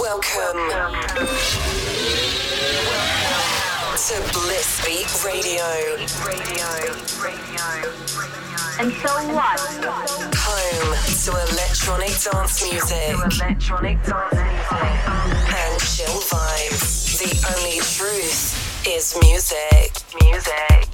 Welcome to Bliss Beat Radio. And so what? Home to electronic dance music Electronic dance music. and chill vibes. The only truth is. Music. Music.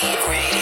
Degree.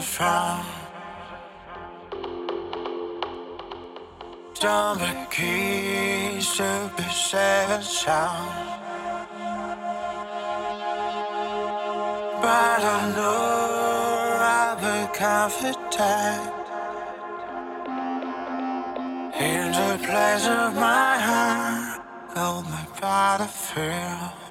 Sound. Trumpet keys to be seven sound. But I know I'll be confident in the place of my heart. Hold my body feel.